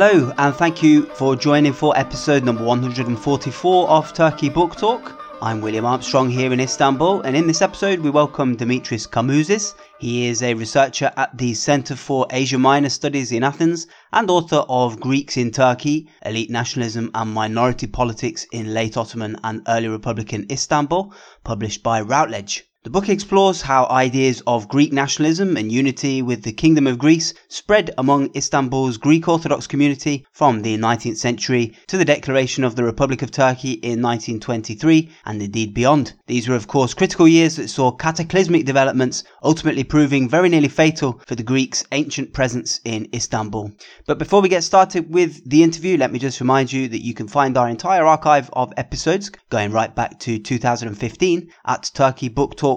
Hello, and thank you for joining for episode number 144 of Turkey Book Talk. I'm William Armstrong here in Istanbul, and in this episode, we welcome Dimitris Kamouzis. He is a researcher at the Center for Asia Minor Studies in Athens and author of Greeks in Turkey Elite Nationalism and Minority Politics in Late Ottoman and Early Republican Istanbul, published by Routledge. The book explores how ideas of Greek nationalism and unity with the Kingdom of Greece spread among Istanbul's Greek Orthodox community from the 19th century to the declaration of the Republic of Turkey in 1923 and indeed beyond. These were, of course, critical years that saw cataclysmic developments, ultimately proving very nearly fatal for the Greeks' ancient presence in Istanbul. But before we get started with the interview, let me just remind you that you can find our entire archive of episodes going right back to 2015 at Turkey Book Talk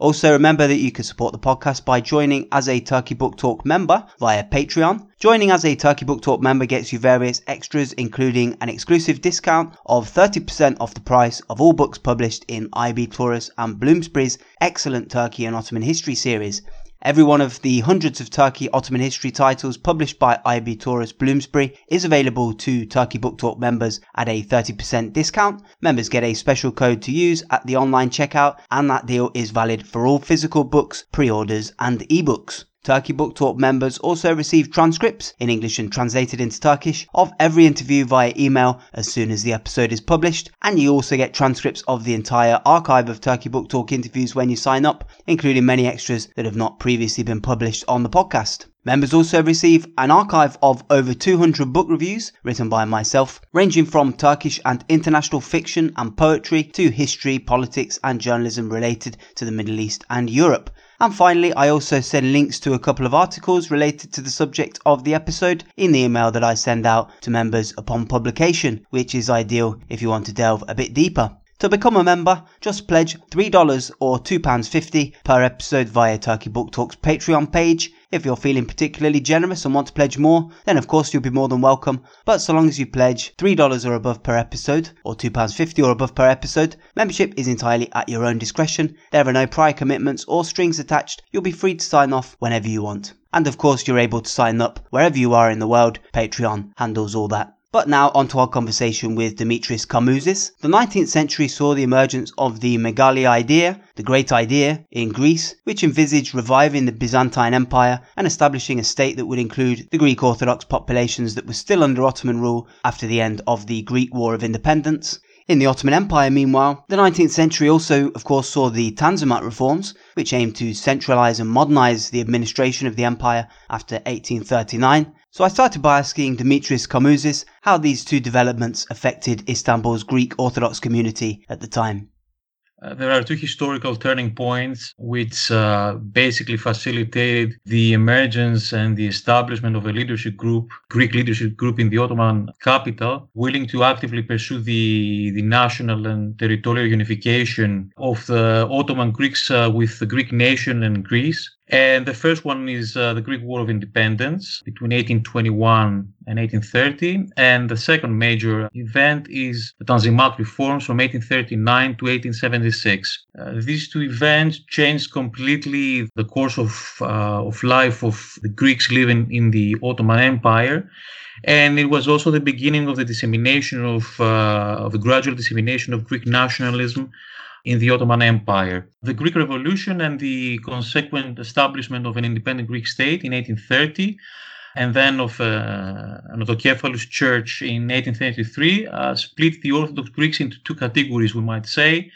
Also, remember that you can support the podcast by joining as a Turkey Book Talk member via Patreon. Joining as a Turkey Book Talk member gets you various extras, including an exclusive discount of 30% off the price of all books published in IB Tauris and Bloomsbury's excellent Turkey and Ottoman history series. Every one of the hundreds of Turkey Ottoman history titles published by IB Tauris Bloomsbury is available to Turkey Book Talk members at a 30% discount. Members get a special code to use at the online checkout, and that deal is valid for all physical books, pre orders, and ebooks. Turkey Book Talk members also receive transcripts in English and translated into Turkish of every interview via email as soon as the episode is published, and you also get transcripts of the entire archive of Turkey Book Talk interviews when you sign up, including many extras that have not previously been published on the podcast. Members also receive an archive of over 200 book reviews written by myself, ranging from Turkish and international fiction and poetry to history, politics, and journalism related to the Middle East and Europe. And finally, I also send links to a couple of articles related to the subject of the episode in the email that I send out to members upon publication, which is ideal if you want to delve a bit deeper. To become a member, just pledge $3 or £2.50 per episode via Turkey Book Talk's Patreon page if you're feeling particularly generous and want to pledge more, then of course you'll be more than welcome. But so long as you pledge $3 or above per episode, or £2.50 or above per episode, membership is entirely at your own discretion. There are no prior commitments or strings attached. You'll be free to sign off whenever you want. And of course, you're able to sign up wherever you are in the world. Patreon handles all that. But now onto our conversation with Dimitris Kamouzis. The 19th century saw the emergence of the Megali idea, the Great Idea, in Greece, which envisaged reviving the Byzantine Empire and establishing a state that would include the Greek Orthodox populations that were still under Ottoman rule after the end of the Greek War of Independence. In the Ottoman Empire, meanwhile, the 19th century also, of course, saw the Tanzimat reforms, which aimed to centralize and modernize the administration of the empire after 1839. So I started by asking Dimitris Kamouzis how these two developments affected Istanbul's Greek Orthodox community at the time. Uh, there are two historical turning points which uh, basically facilitated the emergence and the establishment of a leadership group, Greek leadership group in the Ottoman capital, willing to actively pursue the, the national and territorial unification of the Ottoman Greeks uh, with the Greek nation and Greece. And the first one is uh, the Greek War of Independence between 1821 and 1830. And the second major event is the Tanzimat reforms from 1839 to 1876. Uh, these two events changed completely the course of, uh, of life of the Greeks living in the Ottoman Empire. And it was also the beginning of the dissemination of, uh, of the gradual dissemination of Greek nationalism in the Ottoman Empire. The Greek Revolution and the consequent establishment of an independent Greek state in 1830 and then of uh, an autocephalous church in 1833 uh, split the Orthodox Greeks into two categories, we might say.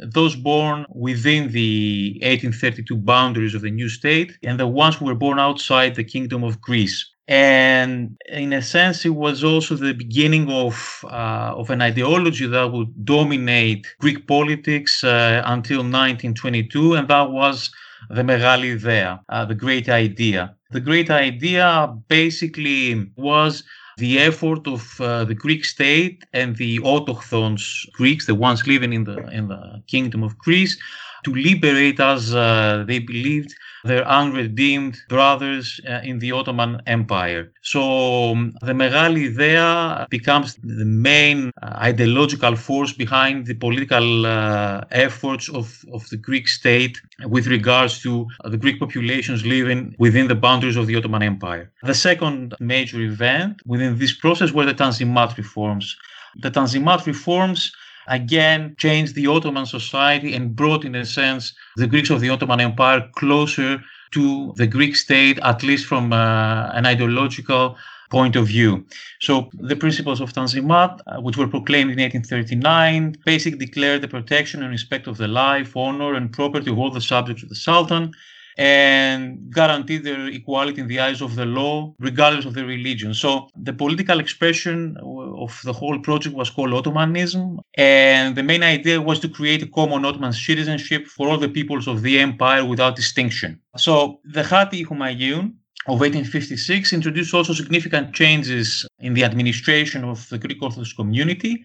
Those born within the 1832 boundaries of the new state, and the ones who were born outside the Kingdom of Greece and in a sense it was also the beginning of uh, of an ideology that would dominate Greek politics uh, until 1922 and that was the Megali Idea, uh, the great idea. The great idea basically was the effort of uh, the Greek state and the autochthons Greeks, the ones living in the in the kingdom of Greece, to liberate, as uh, they believed, their unredeemed brothers uh, in the Ottoman Empire. So um, the Megali Idea becomes the main uh, ideological force behind the political uh, efforts of, of the Greek state with regards to the Greek populations living within the boundaries of the Ottoman Empire. The second major event within this process were the Tanzimat reforms. The Tanzimat reforms again changed the Ottoman society and brought, in a sense, the Greeks of the Ottoman Empire closer to the Greek state, at least from uh, an ideological point of view. So the principles of Tanzimat, uh, which were proclaimed in 1839, basically declared the protection and respect of the life, honor, and property of all the subjects of the Sultan and guarantee their equality in the eyes of the law, regardless of their religion. So the political expression of the whole project was called Ottomanism, and the main idea was to create a common Ottoman citizenship for all the peoples of the empire without distinction. So the Hati Humayun of 1856 introduced also significant changes in the administration of the Greek Orthodox community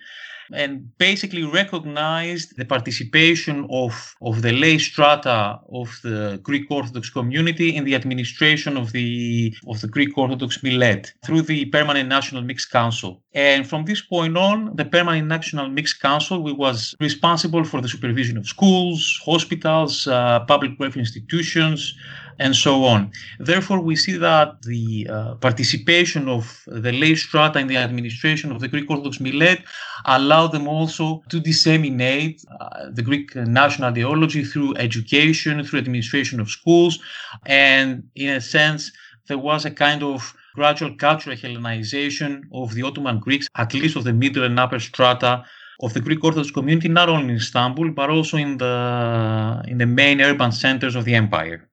and basically recognized the participation of, of the lay strata of the Greek Orthodox community in the administration of the, of the Greek Orthodox Millet through the Permanent National Mixed Council. And from this point on, the Permanent National Mixed Council was responsible for the supervision of schools, hospitals, uh, public welfare institutions, and so on. Therefore, we see that the uh, participation of the lay strata in the administration of the Greek Orthodox Millet allowed them also to disseminate uh, the Greek national ideology through education, through administration of schools, and in a sense, there was a kind of gradual cultural Hellenization of the Ottoman Greeks, at least of the middle and upper strata of the Greek Orthodox community, not only in Istanbul, but also in the, in the main urban centers of the empire.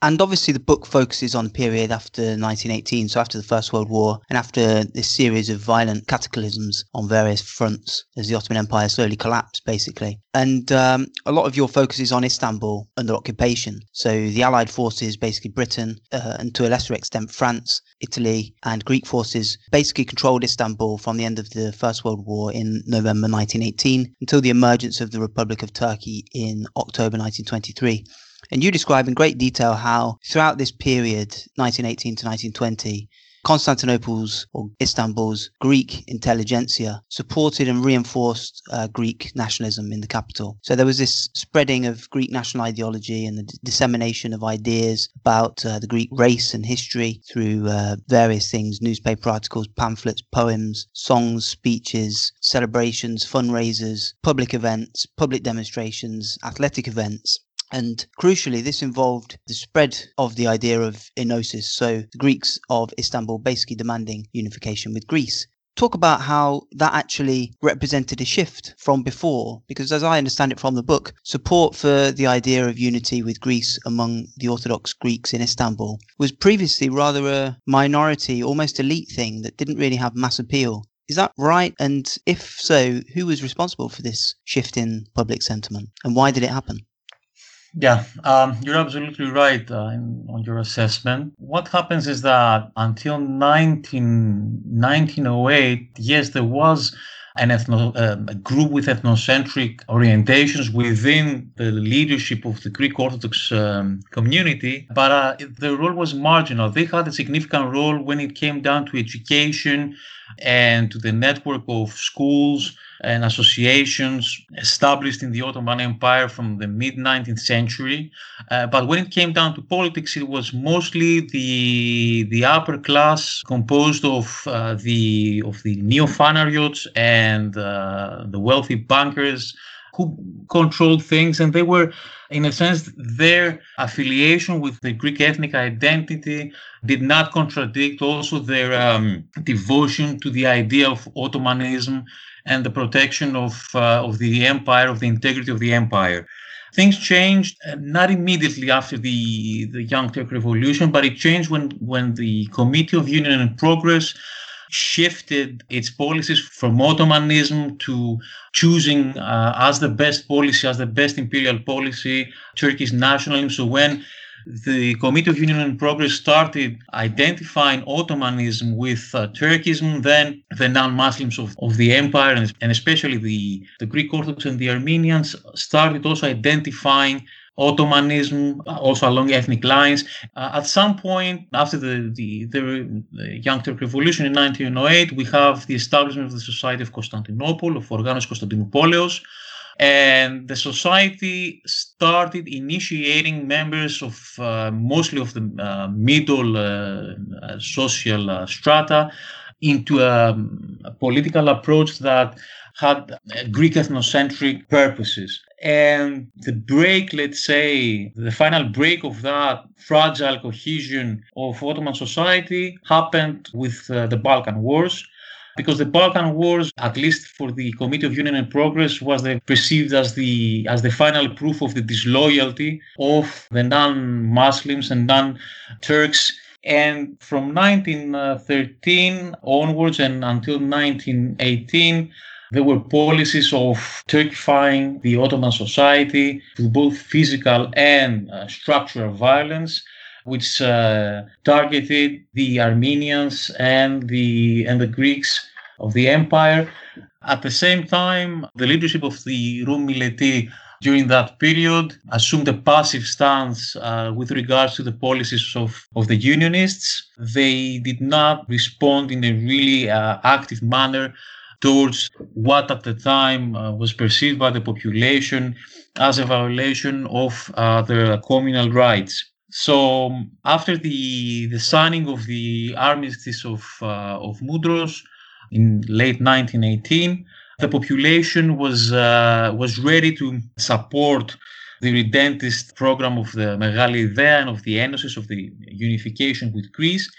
And obviously, the book focuses on the period after 1918, so after the First World War, and after this series of violent cataclysms on various fronts as the Ottoman Empire slowly collapsed, basically. And um, a lot of your focus is on Istanbul under occupation. So the Allied forces, basically Britain, uh, and to a lesser extent France, Italy, and Greek forces, basically controlled Istanbul from the end of the First World War in November 1918 until the emergence of the Republic of Turkey in October 1923. And you describe in great detail how throughout this period, 1918 to 1920, Constantinople's or Istanbul's Greek intelligentsia supported and reinforced uh, Greek nationalism in the capital. So there was this spreading of Greek national ideology and the d- dissemination of ideas about uh, the Greek race and history through uh, various things newspaper articles, pamphlets, poems, songs, speeches, celebrations, fundraisers, public events, public demonstrations, athletic events. And crucially, this involved the spread of the idea of enosis, so the Greeks of Istanbul basically demanding unification with Greece. Talk about how that actually represented a shift from before, because as I understand it from the book, support for the idea of unity with Greece among the Orthodox Greeks in Istanbul was previously rather a minority, almost elite thing that didn't really have mass appeal. Is that right? And if so, who was responsible for this shift in public sentiment and why did it happen? Yeah, um, you're absolutely right uh, in, on your assessment. What happens is that until 19, 1908, yes, there was an ethno, uh, a group with ethnocentric orientations within the leadership of the Greek Orthodox um, community, but uh, the role was marginal. They had a significant role when it came down to education and to the network of schools and associations established in the Ottoman Empire from the mid 19th century. Uh, but when it came down to politics, it was mostly the the upper class composed of uh, the of the neo-phanariots and uh, the wealthy bankers who controlled things, and they were, in a sense, their affiliation with the Greek ethnic identity did not contradict also their um, devotion to the idea of Ottomanism and the protection of uh, of the empire, of the integrity of the empire. Things changed uh, not immediately after the the Young Turk Revolution, but it changed when when the Committee of Union and Progress shifted its policies from Ottomanism to choosing uh, as the best policy, as the best imperial policy, Turkish nationalism. So when the Committee of Union and Progress started identifying Ottomanism with uh, Turkism, then the non-Muslims of, of the empire, and, and especially the, the Greek Orthodox and the Armenians, started also identifying Ottomanism, also along ethnic lines. Uh, at some point after the, the, the, the, Young Turk Revolution in 1908, we have the establishment of the Society of Constantinople, of Organos Constantinopoleos, and the society started initiating members of uh, mostly of the uh, middle uh, social uh, strata into a, a political approach that had Greek ethnocentric purposes. And the break, let's say, the final break of that fragile cohesion of Ottoman society happened with uh, the Balkan Wars. Because the Balkan Wars, at least for the Committee of Union and Progress, was the, perceived as the as the final proof of the disloyalty of the non-Muslims and non-Turks. And from 1913 onwards and until 1918, there were policies of Turkifying the Ottoman society with both physical and uh, structural violence, which uh, targeted the Armenians and the and the Greeks of the empire. At the same time, the leadership of the Rum Milleti during that period assumed a passive stance uh, with regards to the policies of, of the Unionists. They did not respond in a really uh, active manner towards what at the time uh, was perceived by the population as a violation of uh, their communal rights. So um, after the the signing of the armistice of uh, of Mudros in late 1918, the population was uh, was ready to support the irredentist program of the Megali Idea and of the Enosis of the unification with Greece.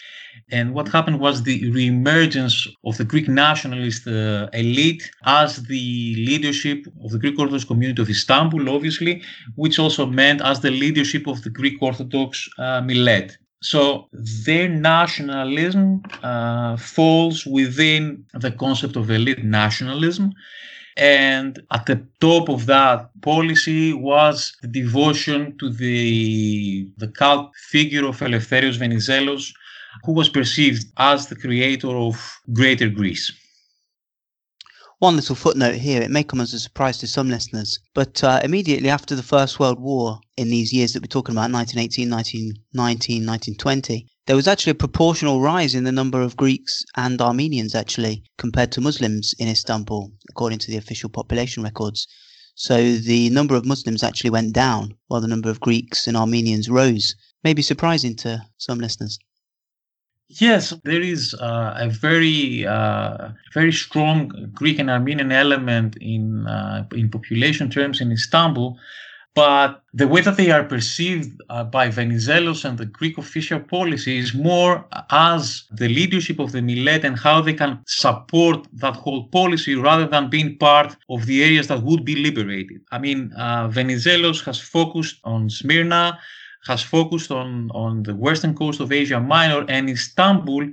And what happened was the reemergence of the Greek nationalist uh, elite as the leadership of the Greek Orthodox community of Istanbul, obviously, which also meant as the leadership of the Greek Orthodox uh, millet. So their nationalism uh, falls within the concept of elite nationalism. And at the top of that policy was the devotion to the, the cult figure of Eleftherios Venizelos, who was perceived as the creator of Greater Greece. One little footnote here, it may come as a surprise to some listeners, but uh, immediately after the First World War, in these years that we're talking about, 1918, 1919, 1920, there was actually a proportional rise in the number of Greeks and Armenians, actually, compared to Muslims in Istanbul, according to the official population records. So the number of Muslims actually went down, while the number of Greeks and Armenians rose. Maybe surprising to some listeners. Yes, there is uh, a very, uh, very strong Greek and Armenian element in uh, in population terms in Istanbul, but the way that they are perceived uh, by Venizelos and the Greek official policy is more as the leadership of the Millet and how they can support that whole policy rather than being part of the areas that would be liberated. I mean, uh, Venizelos has focused on Smyrna has focused on, on the western coast of Asia Minor, and Istanbul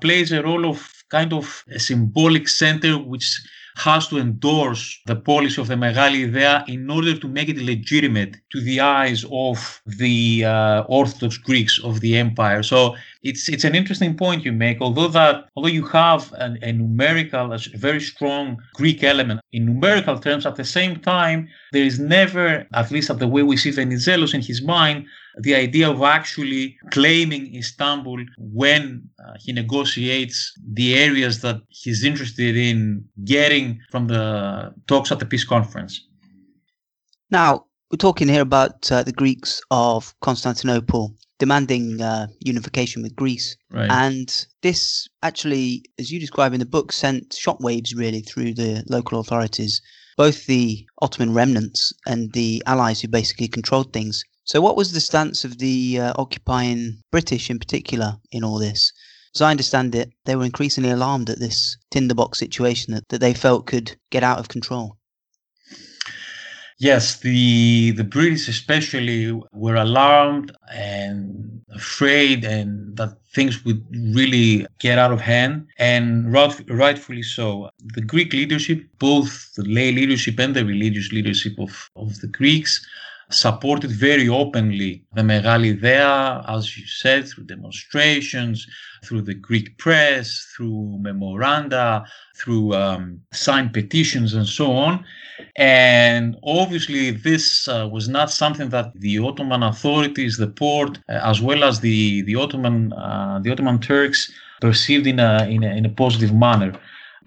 plays a role of kind of a symbolic center which has to endorse the policy of the Megali Idea in order to make it legitimate to the eyes of the uh, Orthodox Greeks of the empire. So it's it's an interesting point you make. Although that although you have an, a numerical, a very strong Greek element in numerical terms, at the same time there is never, at least at the way we see Venizelos in his mind, the idea of actually claiming Istanbul when uh, he negotiates the areas that he's interested in getting from the talks at the peace conference. Now, we're talking here about uh, the Greeks of Constantinople demanding uh, unification with Greece. Right. And this actually, as you describe in the book, sent shockwaves really through the local authorities, both the Ottoman remnants and the allies who basically controlled things. So, what was the stance of the uh, occupying British in particular in all this? As I understand it, they were increasingly alarmed at this tinderbox situation that, that they felt could get out of control. Yes, the the British especially were alarmed and afraid, and that things would really get out of hand, and right, rightfully so. The Greek leadership, both the lay leadership and the religious leadership of, of the Greeks, supported very openly the Megali Idea, as you said, through demonstrations, through the Greek press, through memoranda, through um, signed petitions, and so on. And obviously, this uh, was not something that the Ottoman authorities, the Porte, uh, as well as the the Ottoman uh, the Ottoman Turks, perceived in a, in a in a positive manner.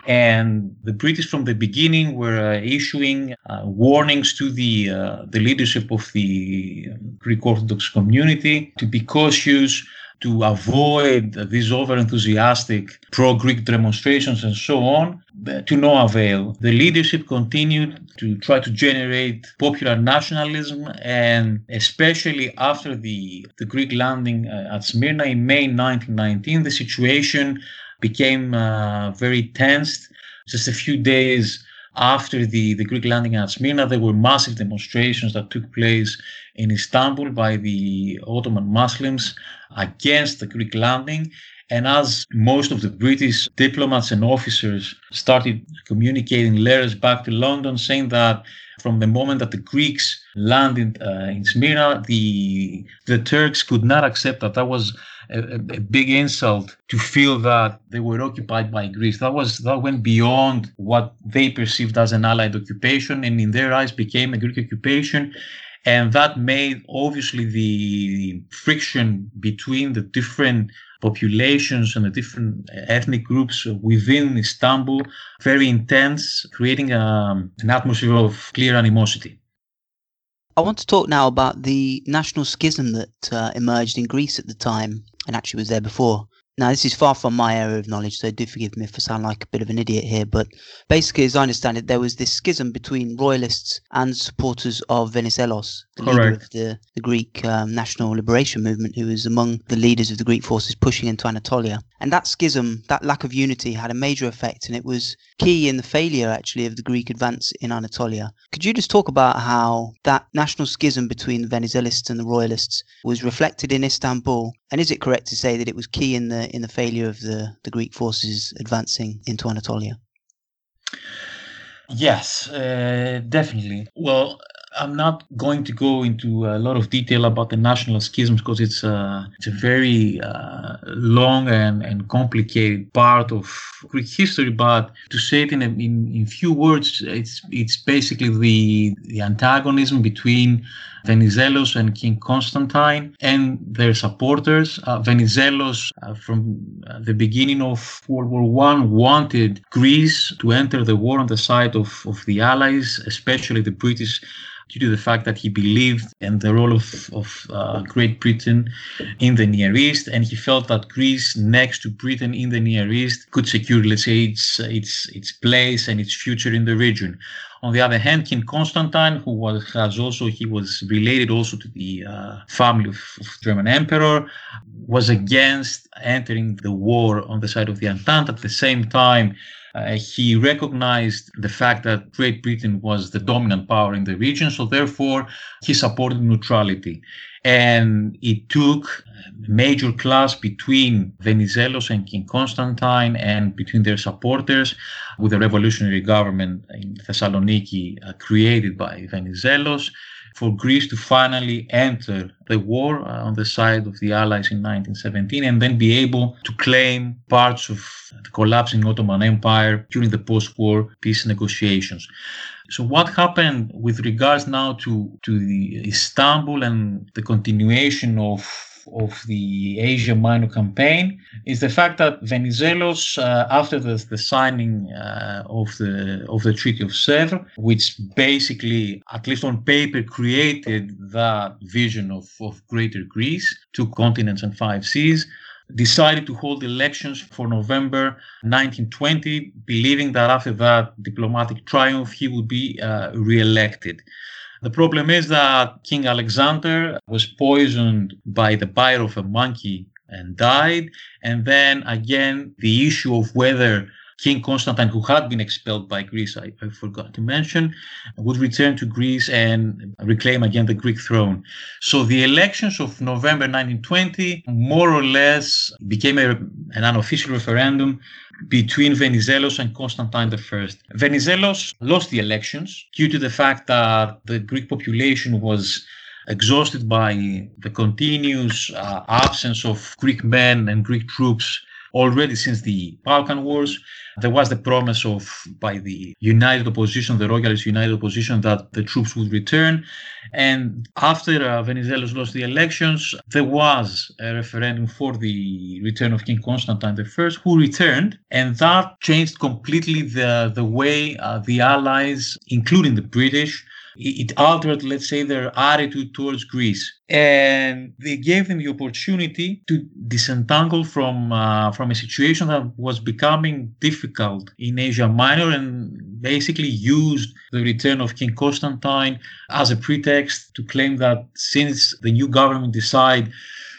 And the British, from the beginning, were uh, issuing uh, warnings to the uh, the leadership of the Greek Orthodox community to be cautious, to avoid these over-enthusiastic pro-Greek demonstrations and so on, to no avail. The leadership continued to try to generate popular nationalism, and especially after the, the Greek landing at Smyrna in May 1919, the situation became uh, very tense. Just a few days after the, the Greek landing at Smyrna, there were massive demonstrations that took place in Istanbul by the Ottoman Muslims against the Greek landing. And as most of the British diplomats and officers started communicating letters back to London saying that from the moment that the Greeks landed uh, in Smyrna, the the Turks could not accept that. That was a, a, big insult to feel that they were occupied by Greece. That was that went beyond what they perceived as an Allied occupation, and in their eyes became a Greek occupation. And that made obviously the friction between the different populations and the different ethnic groups within Istanbul very intense, creating a, um, an atmosphere of clear animosity. I want to talk now about the national schism that uh, emerged in Greece at the time and actually was there before. Now, this is far from my area of knowledge, so do forgive me if I sound like a bit of an idiot here. But basically, as I understand it, there was this schism between royalists and supporters of Venizelos, the Correct. leader of the, the Greek um, national liberation movement, who was among the leaders of the Greek forces pushing into Anatolia. And that schism, that lack of unity, had a major effect, and it was key in the failure, actually, of the Greek advance in Anatolia. Could you just talk about how that national schism between the Venizelists and the royalists was reflected in Istanbul? And is it correct to say that it was key in the in the failure of the, the Greek forces advancing into Anatolia? Yes, uh, definitely. Well, I'm not going to go into a lot of detail about the national schisms because it's a, it's a very uh, long and, and complicated part of Greek history. But to say it in, a, in, in few words, it's it's basically the the antagonism between Venizelos and King Constantine and their supporters. Uh, Venizelos, uh, from uh, the beginning of World War One, wanted Greece to enter the war on the side of, of the Allies, especially the British due to the fact that he believed in the role of, of uh, Great Britain in the Near East, and he felt that Greece, next to Britain in the Near East, could secure, let's say, its its its place and its future in the region. On the other hand, King Constantine, who was has also he was related also to the uh, family of, of, German emperor, was against entering the war on the side of the Entente. At the same time, uh, he recognized the fact that Great Britain was the dominant power in the region, so therefore he supported neutrality. And it took a major clash between Venizelos and King Constantine and between their supporters with a revolutionary government in Thessaloniki uh, created by Venizelos for Greece to finally enter the war uh, on the side of the Allies in 1917 and then be able to claim parts of the collapsing Ottoman Empire during the post-war peace negotiations. So what happened with regards now to, to the Istanbul and the continuation of of the Asia Minor campaign is the fact that Venizelos, uh, after the, the signing uh, of the of the Treaty of Sèvres, which basically, at least on paper, created that vision of, of Greater Greece, two continents and five seas, decided to hold elections for November 1920, believing that after that diplomatic triumph, he would be uh, re-elected. The problem is that King Alexander was poisoned by the bite of a monkey and died. And then again, the issue of whether King Constantine, who had been expelled by Greece, I, I, forgot to mention, would return to Greece and reclaim again the Greek throne. So the elections of November 1920 more or less became a, an unofficial referendum between Venizelos and Constantine I. Venizelos lost the elections due to the fact that the Greek population was exhausted by the continuous uh, absence of Greek men and Greek troops already since the Balkan Wars. There was the promise of, by the united opposition, the royalist united opposition, that the troops would return. And after uh, Venizelos lost the elections, there was a referendum for the return of King Constantine I, who returned. And that changed completely the, the way uh, the Allies, including the British, it altered, let's say, their attitude towards Greece, and they gave them the opportunity to disentangle from uh, from a situation that was becoming difficult in Asia Minor, and basically used the return of King Constantine as a pretext to claim that since the new government decided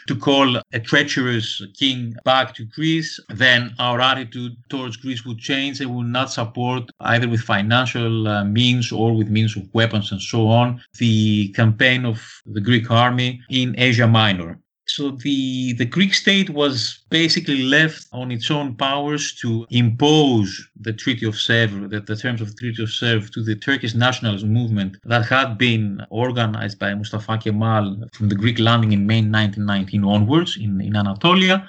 to call a treacherous king back to Greece, then our attitude towards Greece would change and would not support either with financial uh, means or with means of weapons and so on the campaign of the Greek army in Asia Minor. So the, the Greek state was basically left on its own powers to impose the Treaty of Sèvres, the, the terms of the Treaty of Sèvres to the Turkish nationalist movement that had been organized by Mustafa Kemal from the Greek landing in May 1919 onwards in, in Anatolia.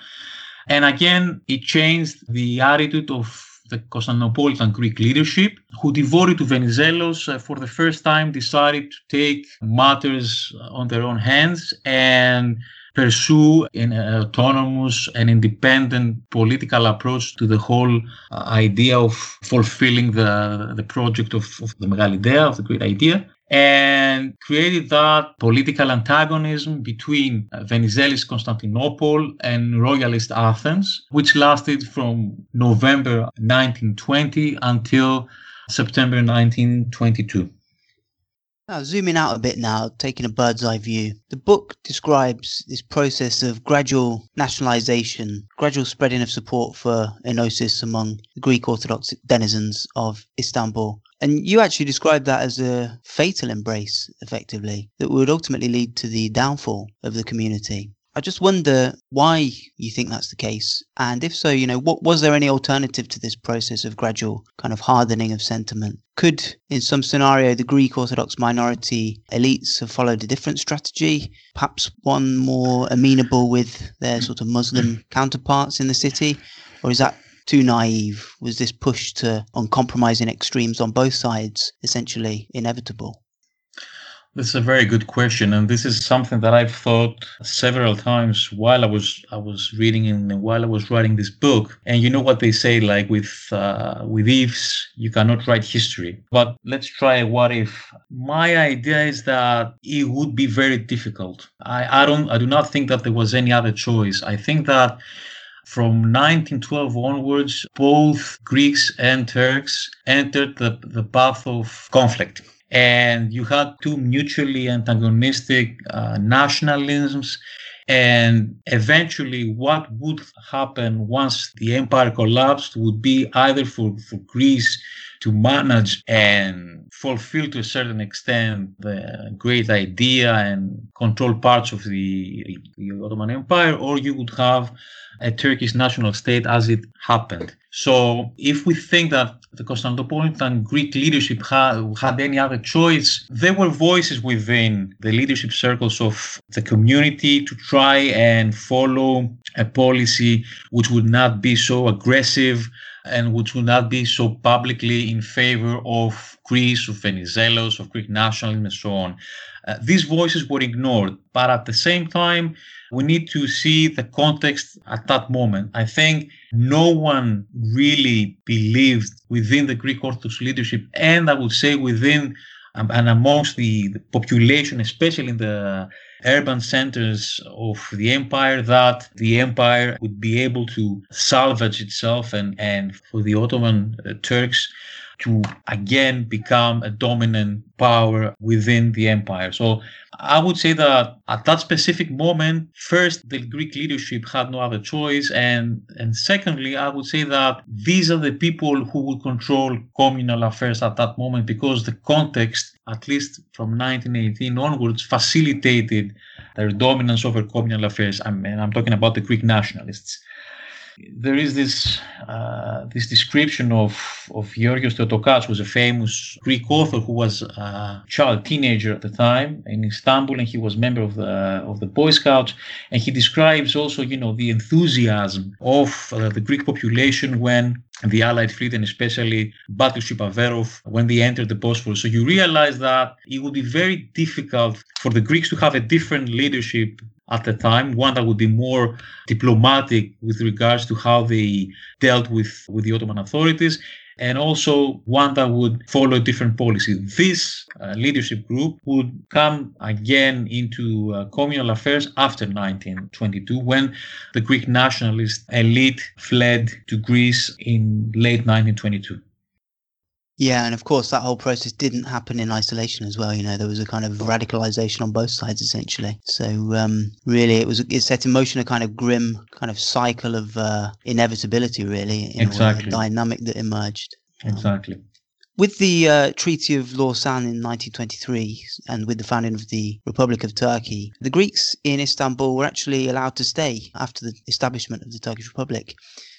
And again, it changed the attitude of the Constantinopolitan Greek leadership, who devoted to Venizelos uh, for the first time decided to take matters on their own hands and pursue an autonomous and independent political approach to the whole uh, idea of fulfilling the, the project of, of the Megali Idea, of the great idea, and created that political antagonism between uh, Venizelos Constantinople and royalist Athens, which lasted from November 1920 until September 1922. Now, zooming out a bit now, taking a bird's eye view, the book describes this process of gradual nationalization, gradual spreading of support for Enosis among Greek Orthodox denizens of Istanbul. And you actually describe that as a fatal embrace, effectively, that would ultimately lead to the downfall of the community. I just wonder why you think that's the case. And if so, you know, what was there any alternative to this process of gradual kind of hardening of sentiment? Could, in some scenario, the Greek Orthodox minority elites have followed a different strategy, perhaps one more amenable with their sort of Muslim counterparts in the city? Or is that too naive? Was this push to uncompromising extremes on both sides essentially inevitable? This is a very good question, and this is something that I've thought several times while I was I was reading and while I was writing this book. And you know what they say, like with uh, with ifs, you cannot write history. But let's try what if. My idea is that it would be very difficult. I, I don't I do not think that there was any other choice. I think that from 1912 onwards, both Greeks and Turks entered the, the path of conflict and you had two mutually antagonistic uh, nationalisms. And eventually, what would happen once the empire collapsed would be either for, for Greece to manage and fulfill to a certain extent the great idea and control parts of the, the Ottoman Empire, or you would have a Turkish national state as it happened. So if we think that the Constantinopolitan Greek leadership had, had any other choice, there were voices within the leadership circles of the community to try and follow a policy which would not be so aggressive and which would not be so publicly in favor of Greece, of Venizelos, of Greek nationalism, and so on. Uh, these voices were ignored, but at the same time, we need to see the context at that moment. I think no one really believed within the Greek Orthodox leadership, and I would say within um, and amongst the, the population, especially in the urban centers of the empire, that the empire would be able to salvage itself and, and for the Ottoman uh, Turks to again become a dominant power within the empire. So I would say that at that specific moment, first, the Greek leadership had no other choice. And, and secondly, I would say that these are the people who would control communal affairs at that moment because the context, at least from 1918 onwards, facilitated their dominance over communal affairs. I mean, I'm talking about the Greek nationalists there is this uh, this description of of Georgios Theotokas, who was a famous Greek author who was a child teenager at the time in Istanbul, and he was member of the of the Boy Scouts, and he describes also, you know, the enthusiasm of uh, the Greek population when the Allied fleet and especially battleship Averof when they entered the Bosphorus. So you realize that it would be very difficult for the Greeks to have a different leadership at the time, one that would be more diplomatic with regards to how they dealt with, with the Ottoman authorities, and also one that would follow different policy. This uh, leadership group would come again into uh, communal affairs after 1922 when the Greek nationalist elite fled to Greece in late 1922. Yeah, and of course that whole process didn't happen in isolation as well. You know, there was a kind of radicalization on both sides essentially. So um, really, it was it set in motion a kind of grim kind of cycle of uh, inevitability, really, in exactly. a dynamic that emerged. Exactly. Um, with the uh, Treaty of Lausanne in 1923 and with the founding of the Republic of Turkey, the Greeks in Istanbul were actually allowed to stay after the establishment of the Turkish Republic.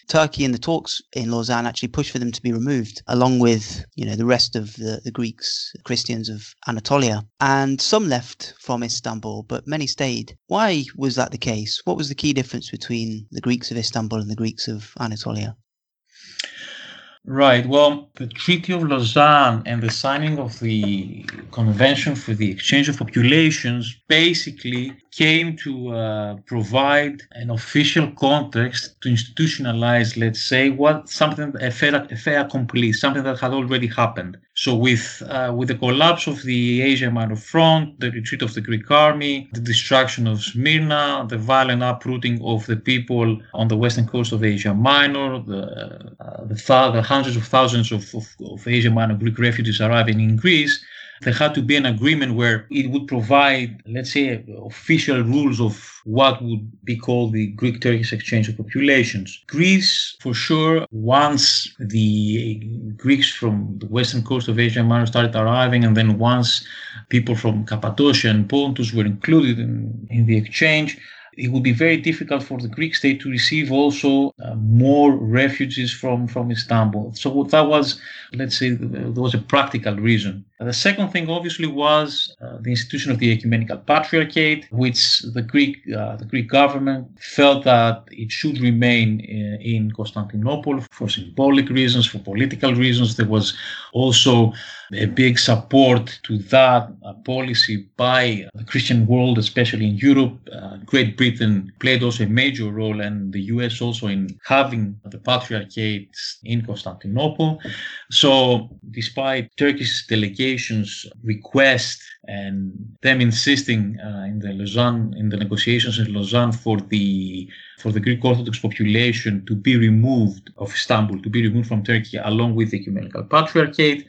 Turkey in the talks in Lausanne actually pushed for them to be removed, along with you know the rest of the, the Greeks, Christians of Anatolia. And some left from Istanbul, but many stayed. Why was that the case? What was the key difference between the Greeks of Istanbul and the Greeks of Anatolia? Right. Well, the Treaty of Lausanne and the signing of the Convention for the Exchange of Populations basically came to uh, provide an official context to institutionalize, let's say, what something a fait, a accompli, something that had already happened. So, with uh, with the collapse of the Asia Minor Front, the retreat of the Greek army, the destruction of Smyrna, the violent uprooting of the people on the western coast of Asia Minor, the uh, the, th- the, hundreds of thousands of, of, of Asia Minor Greek refugees arriving in Greece, there had to be an agreement where it would provide, let's say, official rules of what would be called the Greek Turkish exchange of populations. Greece, for sure, once the Greeks from the western coast of Asia Minor started arriving, and then once people from Cappadocia and Pontus were included in, in the exchange, it would be very difficult for the Greek state to receive also uh, more refugees from, from Istanbul. So that was, let's say, there was a practical reason. The second thing, obviously, was uh, the institution of the ecumenical patriarchate, which the Greek uh, the Greek government felt that it should remain in, in, Constantinople for symbolic reasons, for political reasons. There was also a big support to that uh, policy by the Christian world, especially in Europe. Uh, Great Britain played also a major role, and the U.S. also in having the patriarchate in Constantinople. So, despite Turkish delegations' request and them insisting uh, in the Lausanne in the negotiations in Lausanne for the for the Greek Orthodox population to be removed of Istanbul, to be removed from Turkey along with the ecumenical patriarchate.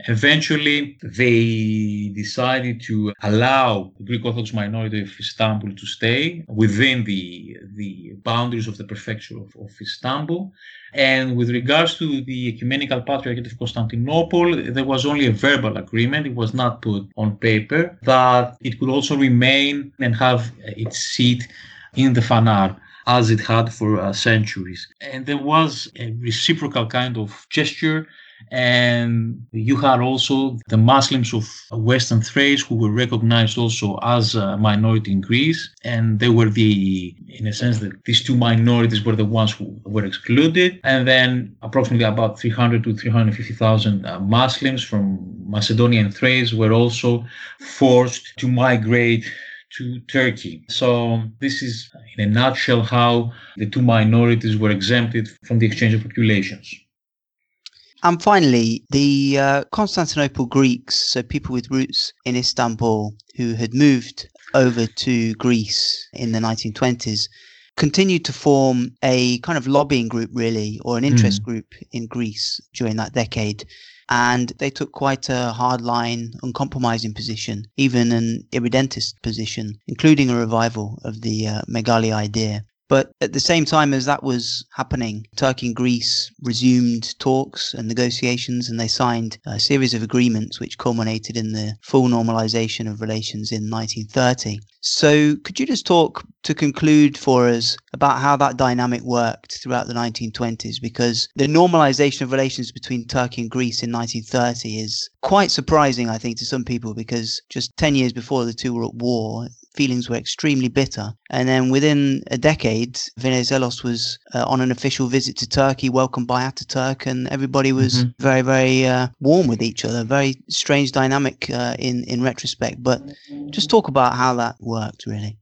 Eventually, they decided to allow the Greek Orthodox minority of Istanbul to stay within the, the boundaries of the prefecture of, of Istanbul. And with regards to the Ecumenical Patriarchate of Constantinople, there was only a verbal agreement. It was not put on paper that it could also remain and have its seat in the Fanar as it had for uh, centuries. And there was a reciprocal kind of gesture and you had also the Muslims of Western Thrace who were recognized also as a minority in Greece. And they were the, in a sense, that these two minorities were the ones who were excluded. And then approximately about 300 to 350,000 uh, Muslims from Macedonia and Thrace were also forced to migrate to Turkey. So this is in a nutshell how the two minorities were exempted from the exchange of populations. And finally, the uh, Constantinople Greeks, so people with roots in Istanbul who had moved over to Greece in the 1920s, continued to form a kind of lobbying group, really, or an interest mm. group in Greece during that decade. And they took quite a hardline, uncompromising position, even an irredentist position, including a revival of the uh, Megali idea. But at the same time as that was happening, Turkey and Greece resumed talks and negotiations, and they signed a series of agreements which culminated in the full normalization of relations in 1930. So, could you just talk to conclude for us about how that dynamic worked throughout the 1920s? Because the normalization of relations between Turkey and Greece in 1930 is quite surprising, I think, to some people, because just 10 years before the two were at war, feelings were extremely bitter. And then within a decade, Venizelos was uh, on an official visit to Turkey, welcomed by Ataturk, and everybody was mm-hmm. very, very uh, warm with each other. Very strange dynamic uh, in in retrospect. But just talk about how that worked, really.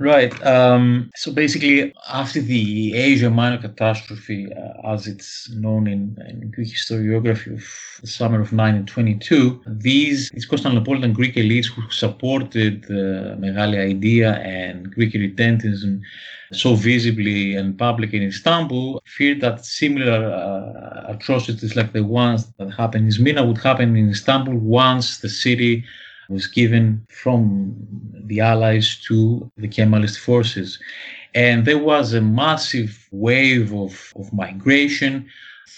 Right. Um, so basically, after the Asia Minor catastrophe, uh, as it's known in, in, Greek historiography of the summer of 1922, these, these Constantinopolitan Greek elites who supported the Megali idea and Greek irredentism so visibly and publicly in Istanbul feared that similar uh, atrocities like the ones that happened in Smyrna would happen in Istanbul once the city was given from the Allies to the Kemalist forces. And there was a massive wave of, of migration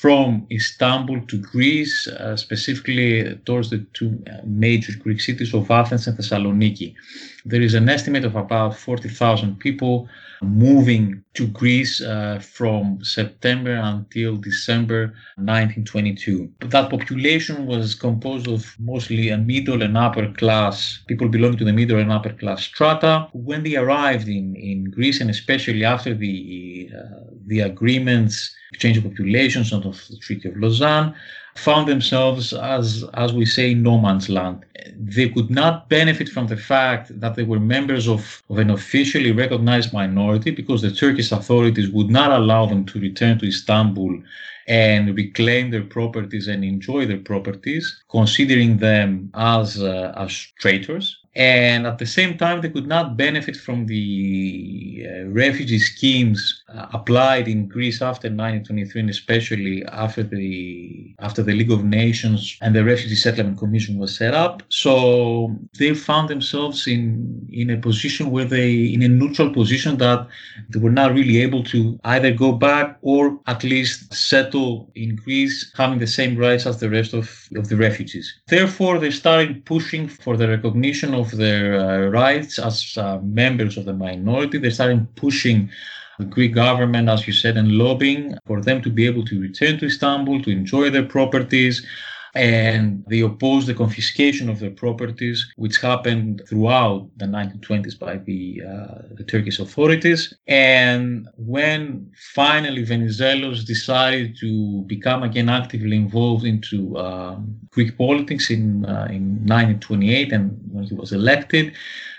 from Istanbul to Greece, uh, specifically towards the two uh, major Greek cities of Athens and Thessaloniki. There is an estimate of about 40,000 people moving to Greece uh, from September until December 1922. But that population was composed of mostly a middle and upper class, people belonging to the middle and upper class strata. When they arrived in, in Greece, and especially after the, uh, the agreements, exchange of populations of the Treaty of Lausanne, found themselves, as, as we say, no man's land. They could not benefit from the fact that they were members of, of an officially recognized minority because the Turkish authorities would not allow them to return to Istanbul and reclaim their properties and enjoy their properties, considering them as, uh, as traitors and at the same time they could not benefit from the uh, refugee schemes uh, applied in Greece after 1923 and especially after the after the League of Nations and the Refugee Settlement Commission was set up. So they found themselves in in a position where they in a neutral position that they were not really able to either go back or at least settle in Greece having the same rights as the rest of, of the refugees. Therefore they started pushing for the recognition of of their uh, rights as uh, members of the minority. They started pushing the Greek government, as you said, and lobbying for them to be able to return to Istanbul, to enjoy their properties, and they opposed the confiscation of their properties, which happened throughout the 1920s by the, uh, the Turkish authorities. And when finally Venizelos decided to become again actively involved into um, Greek politics in, uh, in 1928 and when he was elected,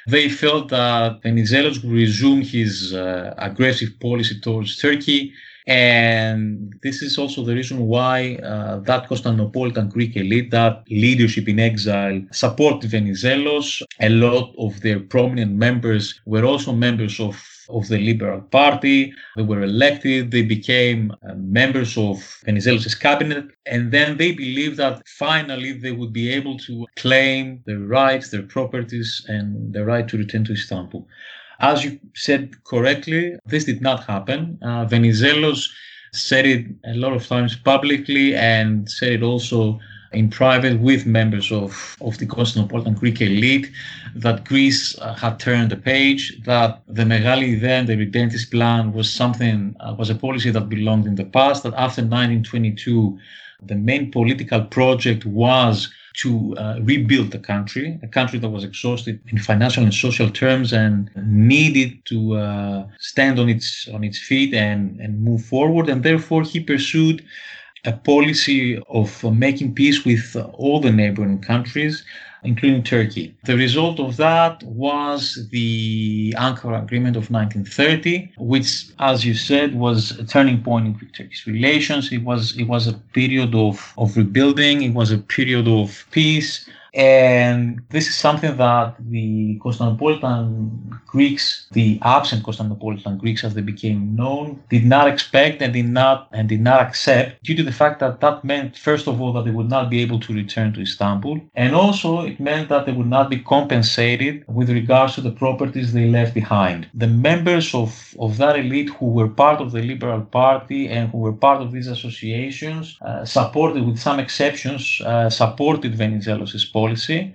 they felt that Venizelos would resume his uh, aggressive policy towards Turkey and this is also the reason why uh, that Constantinopolitan Greek elite, that leadership in exile, supported Venizelos. A lot of their prominent members were also members of of the Liberal Party. They were elected. They became uh, members of Venizelos' cabinet. And then they believed that finally they would be able to claim their rights, their properties, and the right to return to Istanbul. As you said correctly, this did not happen. Uh, Venizelos said it a lot of times publicly and said it also in private with members of, of the Constantinopolitan Greek elite that Greece uh, had turned the page, that the Megali Idea, the irredentist plan was something, uh, was a policy that belonged in the past, that after 1922, the main political project was to uh, rebuild the country, a country that was exhausted in financial and social terms and needed to uh, stand on its on its feet and, and move forward. And therefore, he pursued a policy of uh, making peace with all the neighboring countries including Turkey. The result of that was the Ankara Agreement of 1930, which, as you said, was a turning point in Turkish relations. It was it was a period of, of rebuilding. It was a period of peace. And this is something that the Constantinopolitan Greeks, the absent Constantinopolitan Greeks as they became known, did not expect and did not and did not accept due to the fact that that meant first of all that they would not be able to return to Istanbul and also it meant that they would not be compensated with regards to the properties they left behind. The members of, of that elite who were part of the Liberal Party and who were part of these associations uh, supported with some exceptions uh, supported Venizelos' policy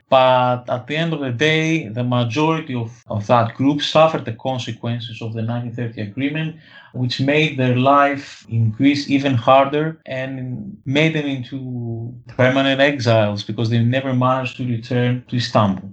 but at the end of the day the majority of, of that group suffered the consequences of the 1930 agreement which made their life in Greece even harder and made them into permanent exiles because they never managed to return to Istanbul.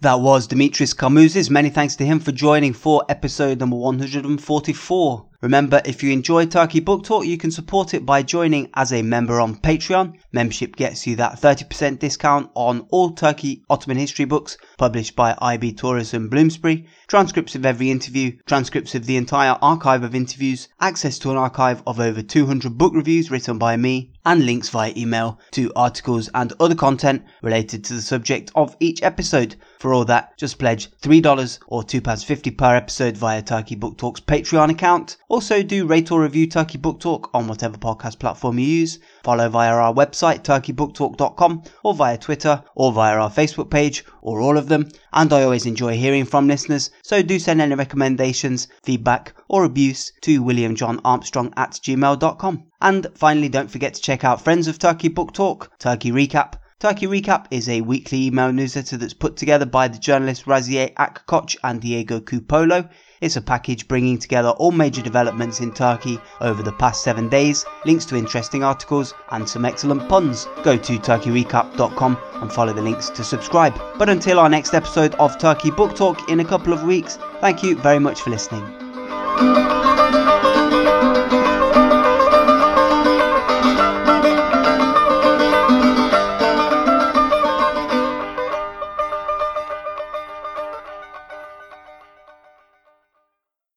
That was Dimitris Kamouzis. Many thanks to him for joining for episode number 144. Remember, if you enjoy Turkey Book Talk, you can support it by joining as a member on Patreon. Membership gets you that 30% discount on all Turkey Ottoman history books published by IB Tauris Bloomsbury, transcripts of every interview, transcripts of the entire archive of interviews, access to an archive of over 200 book reviews written by me, and links via email to articles and other content related to the subject of each episode. For all that, just pledge $3 or £2.50 per episode via Turkey Book Talk's Patreon account. Also, do rate or review Turkey Book Talk on whatever podcast platform you use. Follow via our website, turkeybooktalk.com, or via Twitter, or via our Facebook page, or all of them. And I always enjoy hearing from listeners, so do send any recommendations, feedback, or abuse to williamjohnarmstrong at gmail.com. And finally, don't forget to check out Friends of Turkey Book Talk, Turkey Recap, Turkey Recap is a weekly email newsletter that's put together by the journalists Raziye Akkoç and Diego Cupolo. It's a package bringing together all major developments in Turkey over the past seven days, links to interesting articles, and some excellent puns. Go to turkeyrecap.com and follow the links to subscribe. But until our next episode of Turkey Book Talk in a couple of weeks, thank you very much for listening.